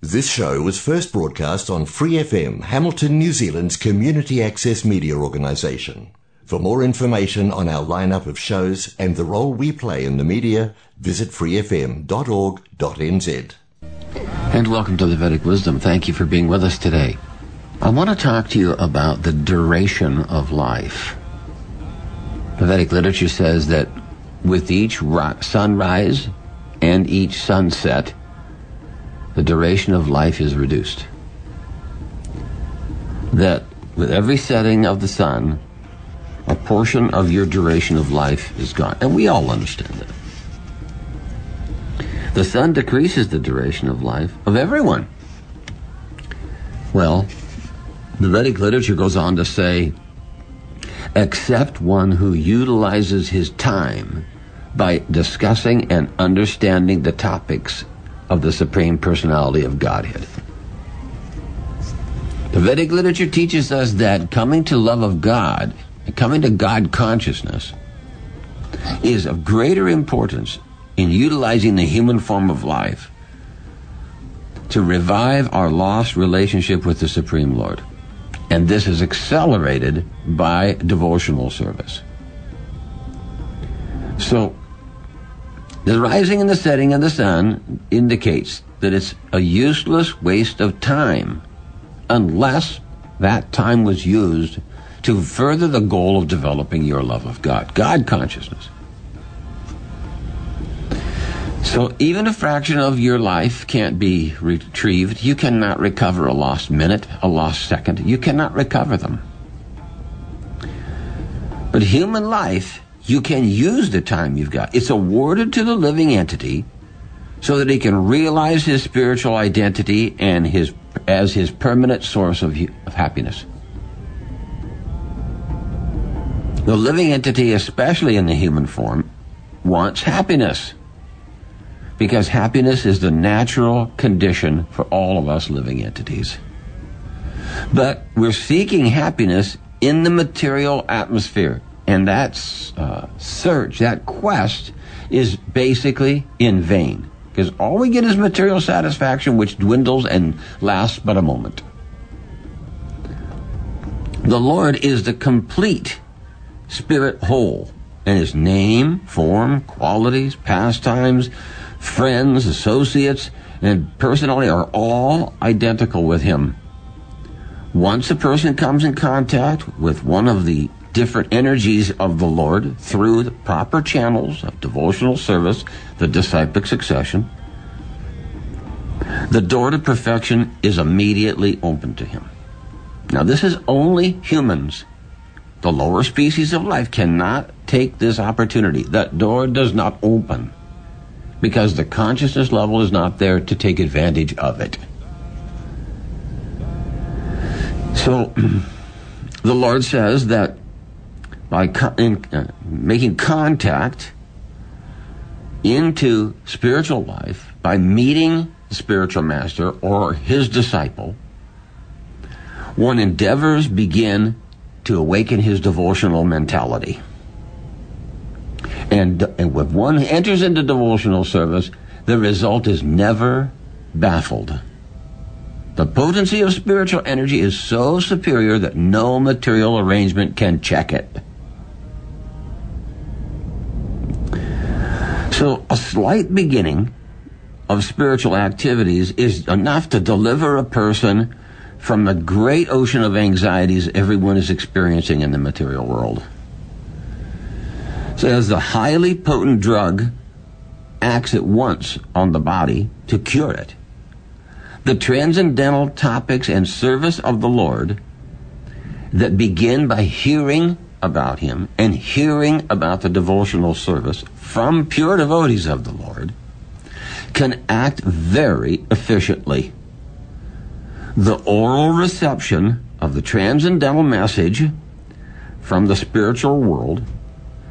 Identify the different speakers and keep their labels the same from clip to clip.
Speaker 1: This show was first broadcast on Free FM, Hamilton, New Zealand's community access media organisation. For more information on our lineup of shows and the role we play in the media, visit freefm.org.nz.
Speaker 2: And welcome to the Vedic Wisdom. Thank you for being with us today. I want to talk to you about the duration of life. Vedic literature says that with each sunrise and each sunset, the duration of life is reduced. That with every setting of the sun, a portion of your duration of life is gone. And we all understand that. The sun decreases the duration of life of everyone. Well, the Vedic literature goes on to say, except one who utilizes his time by discussing and understanding the topics of the Supreme Personality of Godhead. The Vedic literature teaches us that coming to love of God, coming to God consciousness, is of greater importance in utilizing the human form of life to revive our lost relationship with the Supreme Lord. And this is accelerated by devotional service. So, the rising and the setting of the sun indicates that it's a useless waste of time unless that time was used to further the goal of developing your love of God, God consciousness. So even a fraction of your life can't be retrieved. You cannot recover a lost minute, a lost second. You cannot recover them. But human life, you can use the time you've got. It's awarded to the living entity so that he can realize his spiritual identity and his as his permanent source of, of happiness. The living entity, especially in the human form, wants happiness because happiness is the natural condition for all of us living entities. But we're seeking happiness in the material atmosphere. And that uh, search, that quest, is basically in vain. Because all we get is material satisfaction, which dwindles and lasts but a moment. The Lord is the complete spirit whole, and his name, form, qualities, pastimes, friends, associates, and personality are all identical with him. Once a person comes in contact with one of the different energies of the Lord through the proper channels of devotional service, the disciplic succession, the door to perfection is immediately open to him. Now, this is only humans. The lower species of life cannot take this opportunity. That door does not open because the consciousness level is not there to take advantage of it. So, the Lord says that by co- in, uh, making contact into spiritual life, by meeting the spiritual master or his disciple, one endeavors begin to awaken his devotional mentality. And, and when one enters into devotional service, the result is never baffled. The potency of spiritual energy is so superior that no material arrangement can check it. So, a slight beginning of spiritual activities is enough to deliver a person from the great ocean of anxieties everyone is experiencing in the material world says the highly potent drug acts at once on the body to cure it. The transcendental topics and service of the Lord that begin by hearing about Him and hearing about the devotional service from pure devotees of the Lord can act very efficiently. The oral reception of the transcendental message from the spiritual world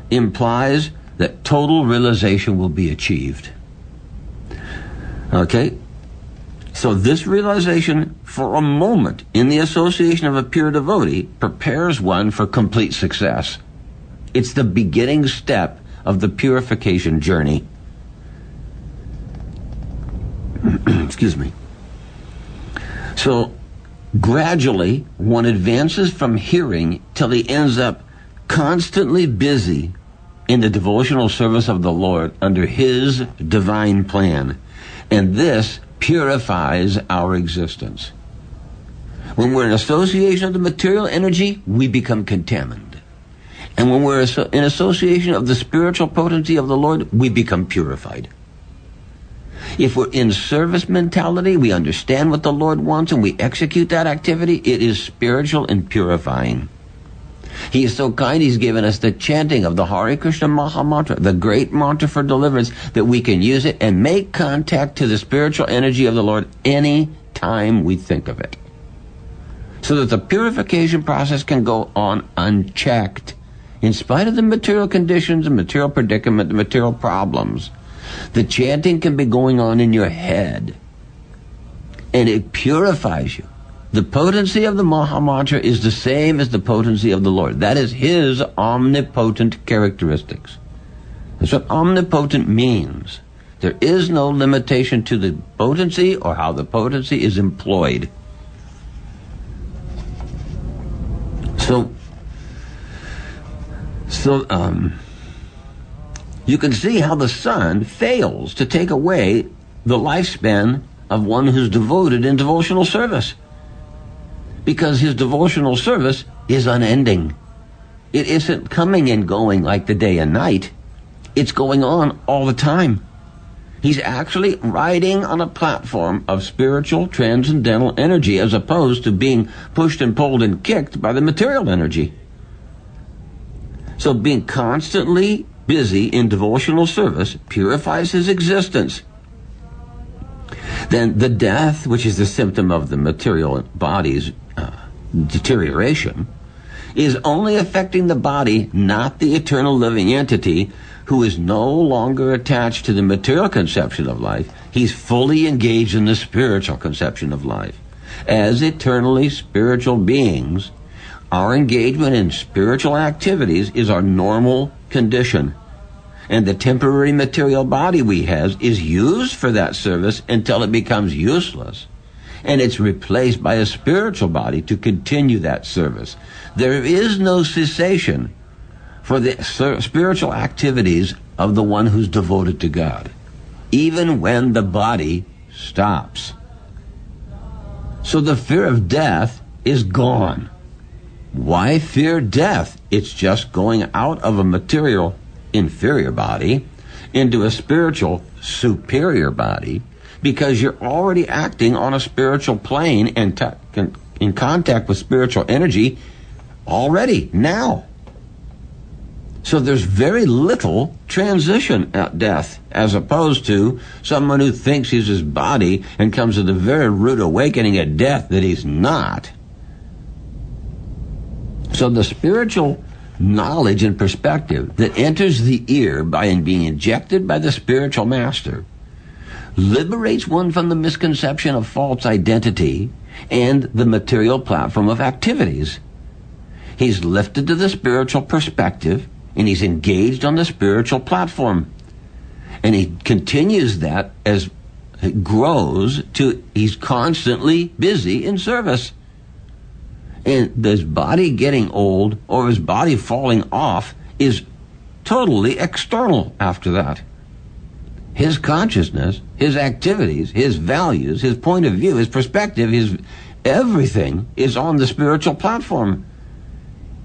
Speaker 2: implies that total realization will be achieved. Okay? So this realization for a moment in the association of a pure devotee prepares one for complete success. It's the beginning step of the purification journey. Excuse me. So gradually, one advances from hearing till he ends up constantly busy in the devotional service of the Lord under his divine plan. And this purifies our existence. When we're in association of the material energy, we become contaminated. And when we're in association of the spiritual potency of the Lord, we become purified. If we're in service mentality, we understand what the Lord wants and we execute that activity, it is spiritual and purifying. He is so kind, He's given us the chanting of the Hare Krishna Maha Mantra, the great mantra for deliverance, that we can use it and make contact to the spiritual energy of the Lord any time we think of it. So that the purification process can go on unchecked. In spite of the material conditions, the material predicament, the material problems, the chanting can be going on in your head. And it purifies you. The potency of the Mahamantra is the same as the potency of the Lord. That is His omnipotent characteristics. That's what omnipotent means. There is no limitation to the potency or how the potency is employed. So, so um, you can see how the sun fails to take away the lifespan of one who's devoted in devotional service. Because his devotional service is unending. It isn't coming and going like the day and night. It's going on all the time. He's actually riding on a platform of spiritual transcendental energy as opposed to being pushed and pulled and kicked by the material energy. So being constantly busy in devotional service purifies his existence. Then the death, which is the symptom of the material body's deterioration, is only affecting the body, not the eternal living entity who is no longer attached to the material conception of life. He's fully engaged in the spiritual conception of life. As eternally spiritual beings, our engagement in spiritual activities is our normal condition. And the temporary material body we have is used for that service until it becomes useless. And it's replaced by a spiritual body to continue that service. There is no cessation for the spiritual activities of the one who's devoted to God, even when the body stops. So the fear of death is gone. Why fear death? It's just going out of a material inferior body into a spiritual superior body because you're already acting on a spiritual plane and t- in contact with spiritual energy already now. So there's very little transition at death as opposed to someone who thinks he's his body and comes to the very rude awakening at death that he's not. So the spiritual knowledge and perspective that enters the ear by being injected by the spiritual master liberates one from the misconception of false identity and the material platform of activities. He's lifted to the spiritual perspective and he's engaged on the spiritual platform. And he continues that as it grows to he's constantly busy in service and his body getting old or his body falling off is totally external after that. His consciousness, his activities, his values, his point of view, his perspective, his everything is on the spiritual platform.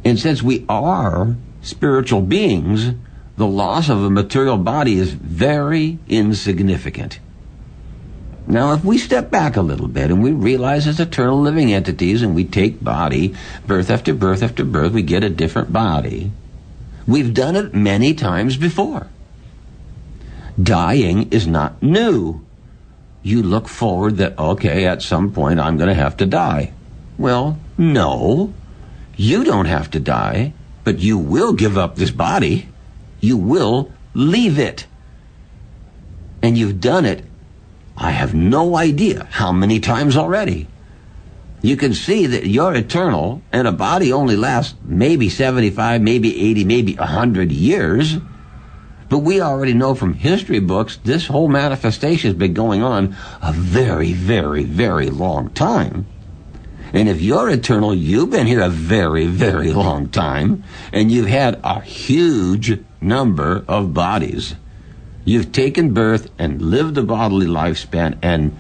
Speaker 2: And since we are spiritual beings, the loss of a material body is very insignificant. Now, if we step back a little bit and we realize as eternal living entities and we take body, birth after birth after birth, we get a different body. We've done it many times before. Dying is not new. You look forward that, okay, at some point I'm going to have to die. Well, no. You don't have to die, but you will give up this body. You will leave it. And you've done it I have no idea how many times already. You can see that you're eternal and a body only lasts maybe 75, maybe 80, maybe 100 years. But we already know from history books this whole manifestation has been going on a very, very, very long time. And if you're eternal, you've been here a very, very long time, and you've had a huge number of bodies. You've taken birth and lived a bodily lifespan and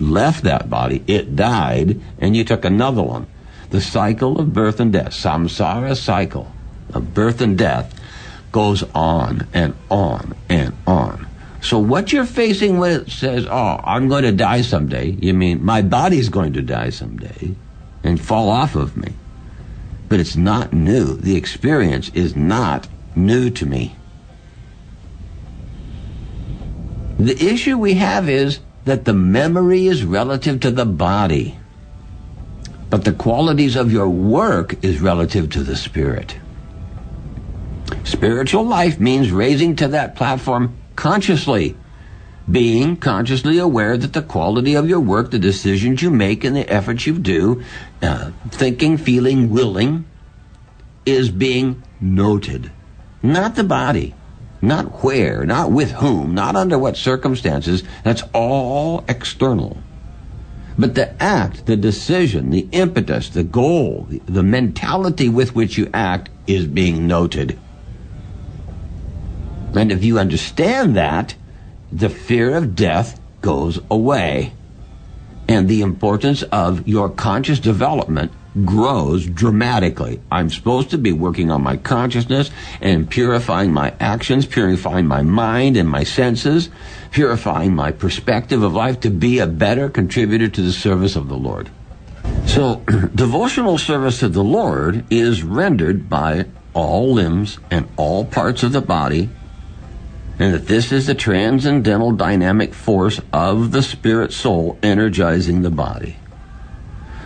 Speaker 2: left that body. It died, and you took another one. The cycle of birth and death, samsara cycle of birth and death, goes on and on and on. So what you're facing when it says, "Oh, I'm going to die someday," you mean my body's going to die someday and fall off of me. But it's not new. The experience is not new to me. The issue we have is that the memory is relative to the body, but the qualities of your work is relative to the spirit. Spiritual life means raising to that platform consciously being consciously aware that the quality of your work, the decisions you make, and the efforts you do, uh, thinking, feeling, willing, is being noted. Not the body, not where, not with whom, not under what circumstances. That's all external. But the act, the decision, the impetus, the goal, the mentality with which you act is being noted. And if you understand that, the fear of death goes away. And the importance of your conscious development grows dramatically. I'm supposed to be working on my consciousness and purifying my actions, purifying my mind and my senses, purifying my perspective of life to be a better contributor to the service of the Lord. So, devotional service to the Lord is rendered by all limbs and all parts of the body and that this is the transcendental dynamic force of the spirit soul energizing the body.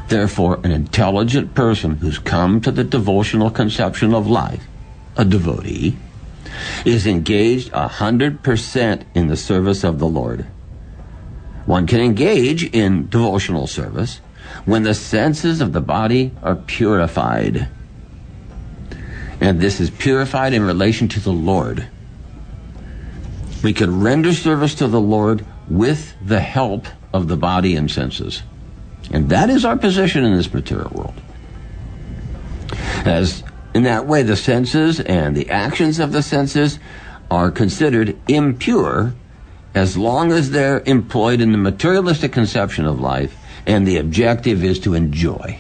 Speaker 2: Therefore, an intelligent person who's come to the devotional conception of life, a devotee, is engaged a hundred percent in the service of the Lord. One can engage in devotional service when the senses of the body are purified. And this is purified in relation to the Lord. We could render service to the Lord with the help of the body and senses. And that is our position in this material world. As in that way, the senses and the actions of the senses are considered impure as long as they're employed in the materialistic conception of life and the objective is to enjoy.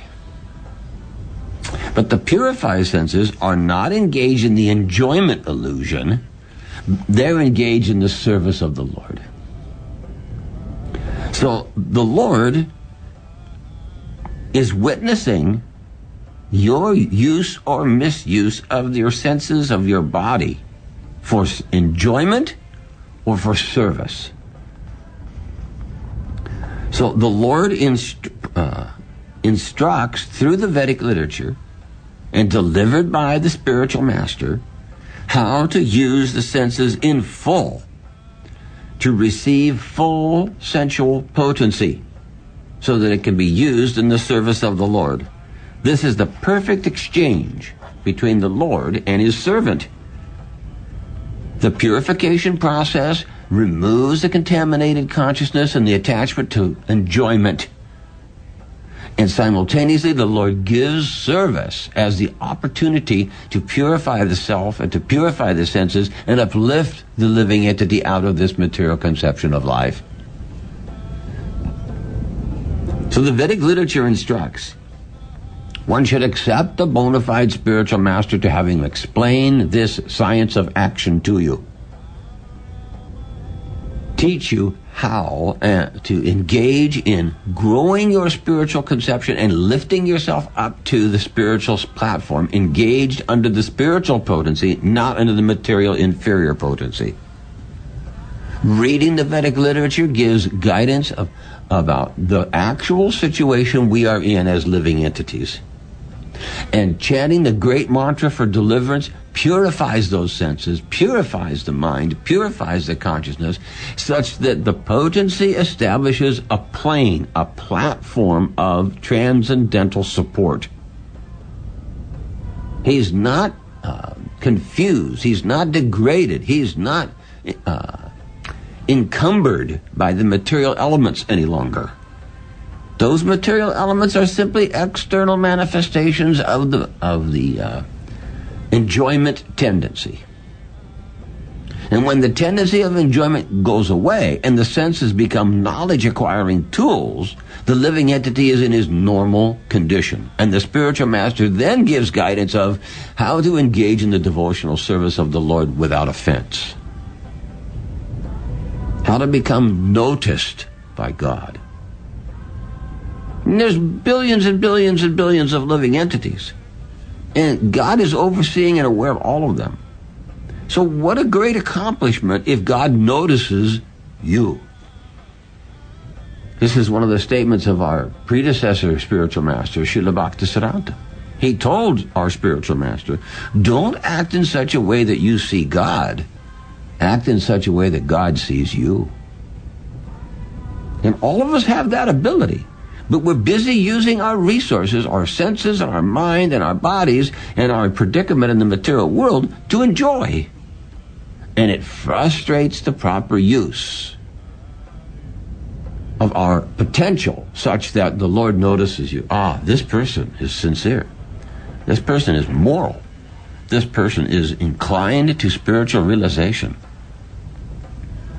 Speaker 2: But the purified senses are not engaged in the enjoyment illusion they're engaged in the service of the Lord. So the Lord is witnessing your use or misuse of your senses of your body for enjoyment or for service. So the Lord inst- uh, instructs through the Vedic literature and delivered by the spiritual master how to use the senses in full to receive full sensual potency so that it can be used in the service of the Lord. This is the perfect exchange between the Lord and his servant. The purification process removes the contaminated consciousness and the attachment to enjoyment. And simultaneously, the Lord gives service as the opportunity to purify the self and to purify the senses and uplift the living entity out of this material conception of life. So the Vedic literature instructs one should accept a bona fide spiritual master to him explain this science of action to you. Teach you how uh, to engage in growing your spiritual conception and lifting yourself up to the spiritual platform, engaged under the spiritual potency, not under the material inferior potency. Reading the Vedic literature gives guidance of, about the actual situation we are in as living entities. And chanting the great mantra for deliverance purifies those senses, purifies the mind, purifies the consciousness, such that the potency establishes a plane, a platform of transcendental support. He's not uh, confused. He's not degraded. He's not uh, encumbered by the material elements any longer. Those material elements are simply external manifestations of the of the uh, enjoyment tendency. And when the tendency of enjoyment goes away and the senses become knowledge acquiring tools, the living entity is in his normal condition. And the spiritual master then gives guidance of how to engage in the devotional service of the Lord without offense. How to become noticed by God. And there's billions and billions and billions of living entities. And God is overseeing and aware of all of them. So, what a great accomplishment if God notices you. This is one of the statements of our predecessor spiritual master, Srila Bhaktisiddhanta. He told our spiritual master, don't act in such a way that you see God. Act in such a way that God sees you. And all of us have that ability. But we're busy using our resources, our senses, and our mind, and our bodies, and our predicament in the material world to enjoy and it frustrates the proper use of our potential such that the Lord notices you. Ah, this person is sincere. This person is moral. This person is inclined to spiritual realization.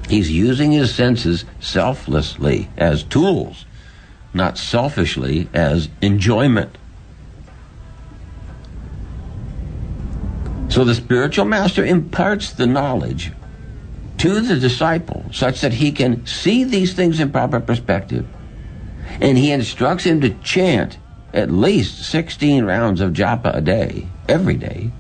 Speaker 2: He's using his senses selflessly as tools, not selfishly as enjoyment. So the spiritual master imparts the knowledge to the disciple such that he can see these things in proper perspective. And he instructs him to chant at least 16 rounds of japa a day, every day,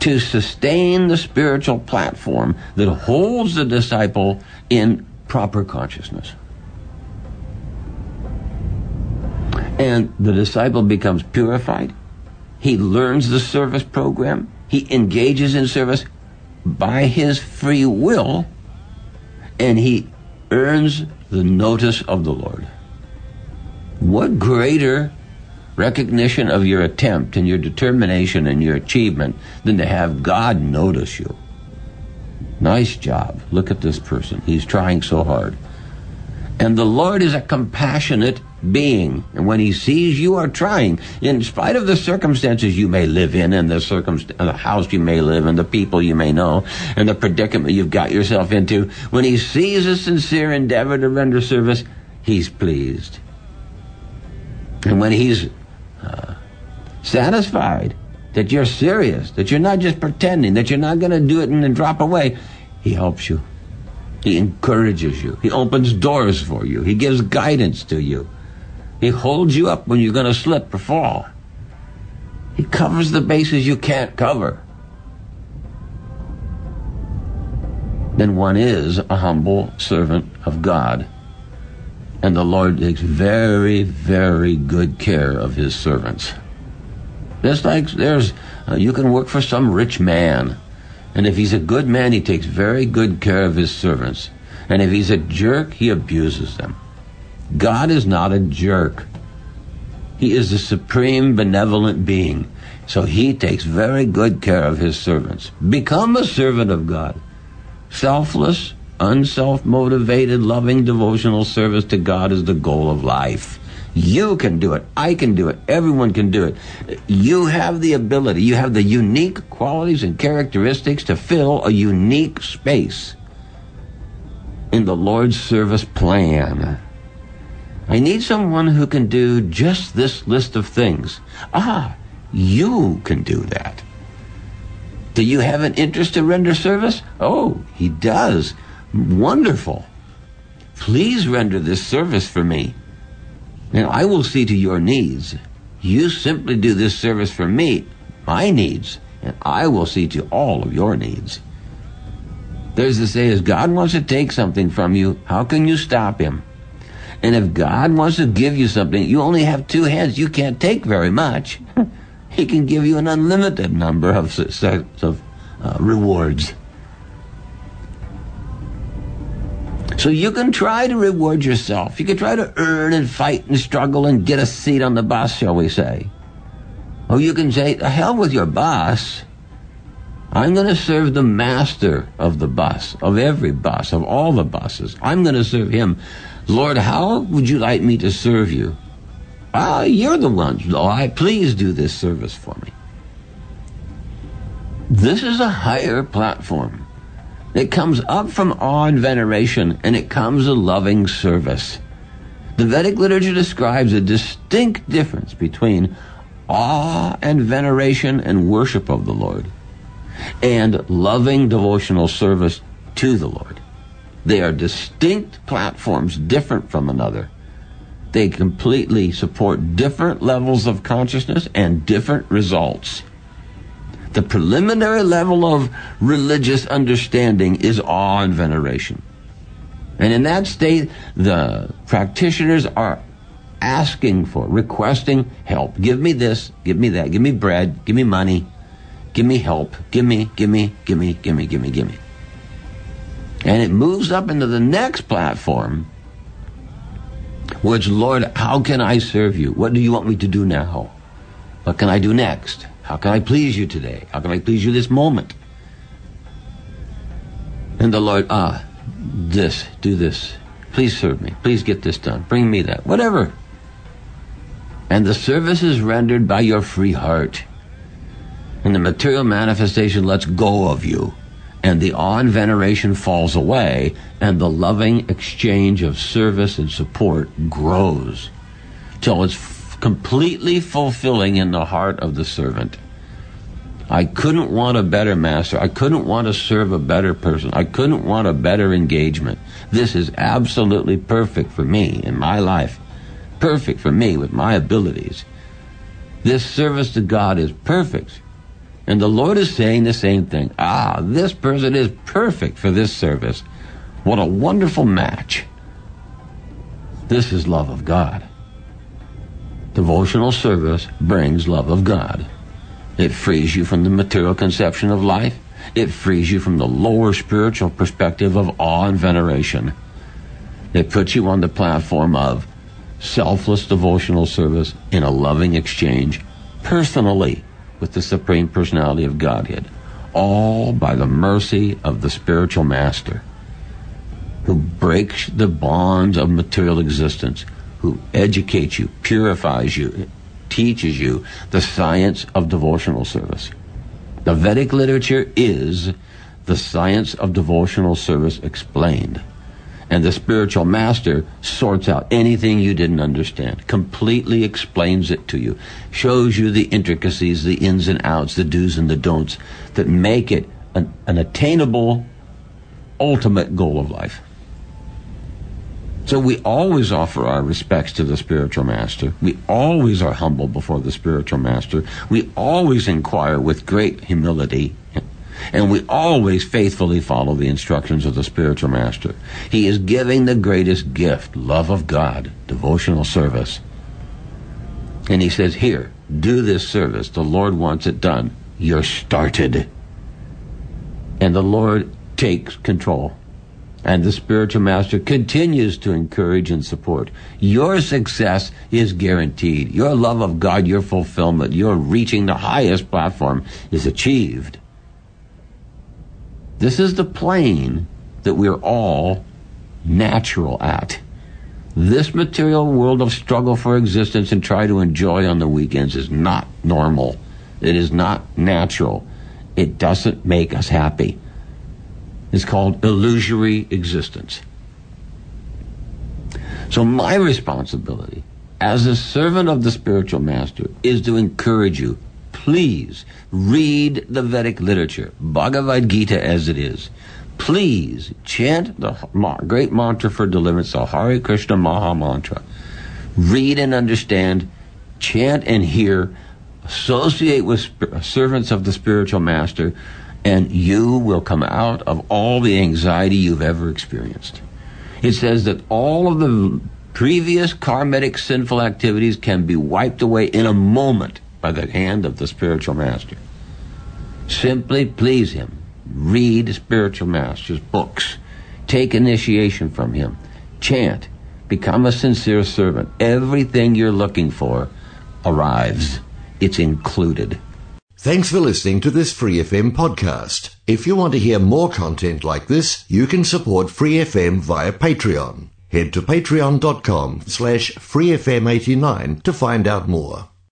Speaker 2: to sustain the spiritual platform that holds the disciple in proper consciousness. And the disciple becomes purified. He learns the service program. He engages in service by his free will and he earns the notice of the Lord. What greater recognition of your attempt and your determination and your achievement than to have God notice you? Nice job. Look at this person. He's trying so hard. And the Lord is a compassionate being. And when he sees you are trying, in spite of the circumstances you may live in and the circumst- the house you may live in, the people you may know, and the predicament you've got yourself into, when he sees a sincere endeavor to render service, he's pleased. And when he's uh, satisfied that you're serious, that you're not just pretending, that you're not going to do it and then drop away, he helps you. He encourages you. He opens doors for you. He gives guidance to you. He holds you up when you're going to slip or fall. He covers the bases you can't cover. Then one is a humble servant of God. And the Lord takes very, very good care of his servants. Just like there's, uh, you can work for some rich man. And if he's a good man, he takes very good care of his servants. And if he's a jerk, he abuses them. God is not a jerk. He is a supreme benevolent being. So he takes very good care of his servants. Become a servant of God. Selfless, unself motivated, loving devotional service to God is the goal of life. You can do it. I can do it. Everyone can do it. You have the ability, you have the unique qualities and characteristics to fill a unique space in the Lord's service plan. I need someone who can do just this list of things. Ah, you can do that. Do you have an interest to render service? Oh, he does. Wonderful. Please render this service for me. And I will see to your needs. You simply do this service for me, my needs, and I will see to all of your needs. There's the say, God wants to take something from you, how can you stop him? And if God wants to give you something, you only have two hands. You can't take very much. he can give you an unlimited number of sets of uh, rewards. So you can try to reward yourself. You can try to earn and fight and struggle and get a seat on the bus, shall we say. Or you can say, hell with your boss. I'm going to serve the master of the bus, of every bus, of all the buses. I'm going to serve him. Lord, how would you like me to serve you? Ah, you're the one. Lord, please do this service for me. This is a higher platform. It comes up from awe and veneration, and it comes a loving service. The Vedic literature describes a distinct difference between awe and veneration and worship of the Lord and loving devotional service to the Lord. They are distinct platforms, different from another. They completely support different levels of consciousness and different results. The preliminary level of religious understanding is awe and veneration. And in that state, the practitioners are asking for, requesting help. Give me this, give me that, give me bread, give me money, give me help, give me, give me, give me, give me, give me, give me. And it moves up into the next platform, which, Lord, how can I serve you? What do you want me to do now? What can I do next? How can I please you today? How can I please you this moment? And the Lord, ah, this, do this. Please serve me. Please get this done. Bring me that. Whatever. And the service is rendered by your free heart. And the material manifestation lets go of you. And the awe and veneration falls away. And the loving exchange of service and support grows till it's f- completely fulfilling in the heart of the servant. I couldn't want a better master. I couldn't want to serve a better person. I couldn't want a better engagement. This is absolutely perfect for me in my life. Perfect for me with my abilities. This service to God is perfect. And the Lord is saying the same thing. Ah, this person is perfect for this service. What a wonderful match. This is love of God. Devotional service brings love of God. It frees you from the material conception of life. It frees you from the lower spiritual perspective of awe and veneration. It puts you on the platform of selfless devotional service in a loving exchange personally with the Supreme Personality of Godhead, all by the mercy of the spiritual master who breaks the bonds of material existence, who educates you, purifies you, teaches you the science of devotional service. The Vedic literature is the science of devotional service explained. And the spiritual master sorts out anything you didn't understand, completely explains it to you, shows you the intricacies, the ins and outs, the do's and the don'ts that make it an, an attainable, ultimate goal of life. So we always offer our respects to the spiritual master. We always are humble before the spiritual master. We always inquire with great humility. And we always faithfully follow the instructions of the spiritual master. He is giving the greatest gift, love of God, devotional service. And he says, Here, do this service. The Lord wants it done. You're started. And the Lord takes control and the spiritual master continues to encourage and support. Your success is guaranteed. Your love of God, your fulfillment, your reaching the highest platform is achieved. This is the plane that we're all natural at. This material world of struggle for existence and try to enjoy on the weekends is not normal. It is not natural. It doesn't make us happy It's called illusory existence. So my responsibility as a servant of the spiritual master is to encourage you, please read the Vedic literature, Bhagavad Gita as it is. Please chant the great mantra for deliverance, the Hare Krishna Maha Mantra. Read and understand, chant and hear, associate with servants of the spiritual master and you will come out of all the anxiety you've ever experienced. It says that all of the previous karmic sinful activities can be wiped away in a moment by the hand of the spiritual master. Simply please him. Read spiritual master's books. Take initiation from him. Chant. Become a sincere servant. Everything you're looking for arrives. It's included.
Speaker 1: Thanks for listening to this Free FM podcast. If you want to hear more content like this, you can support Free FM via Patreon. Head to patreon.com slash freefm89 to find out more.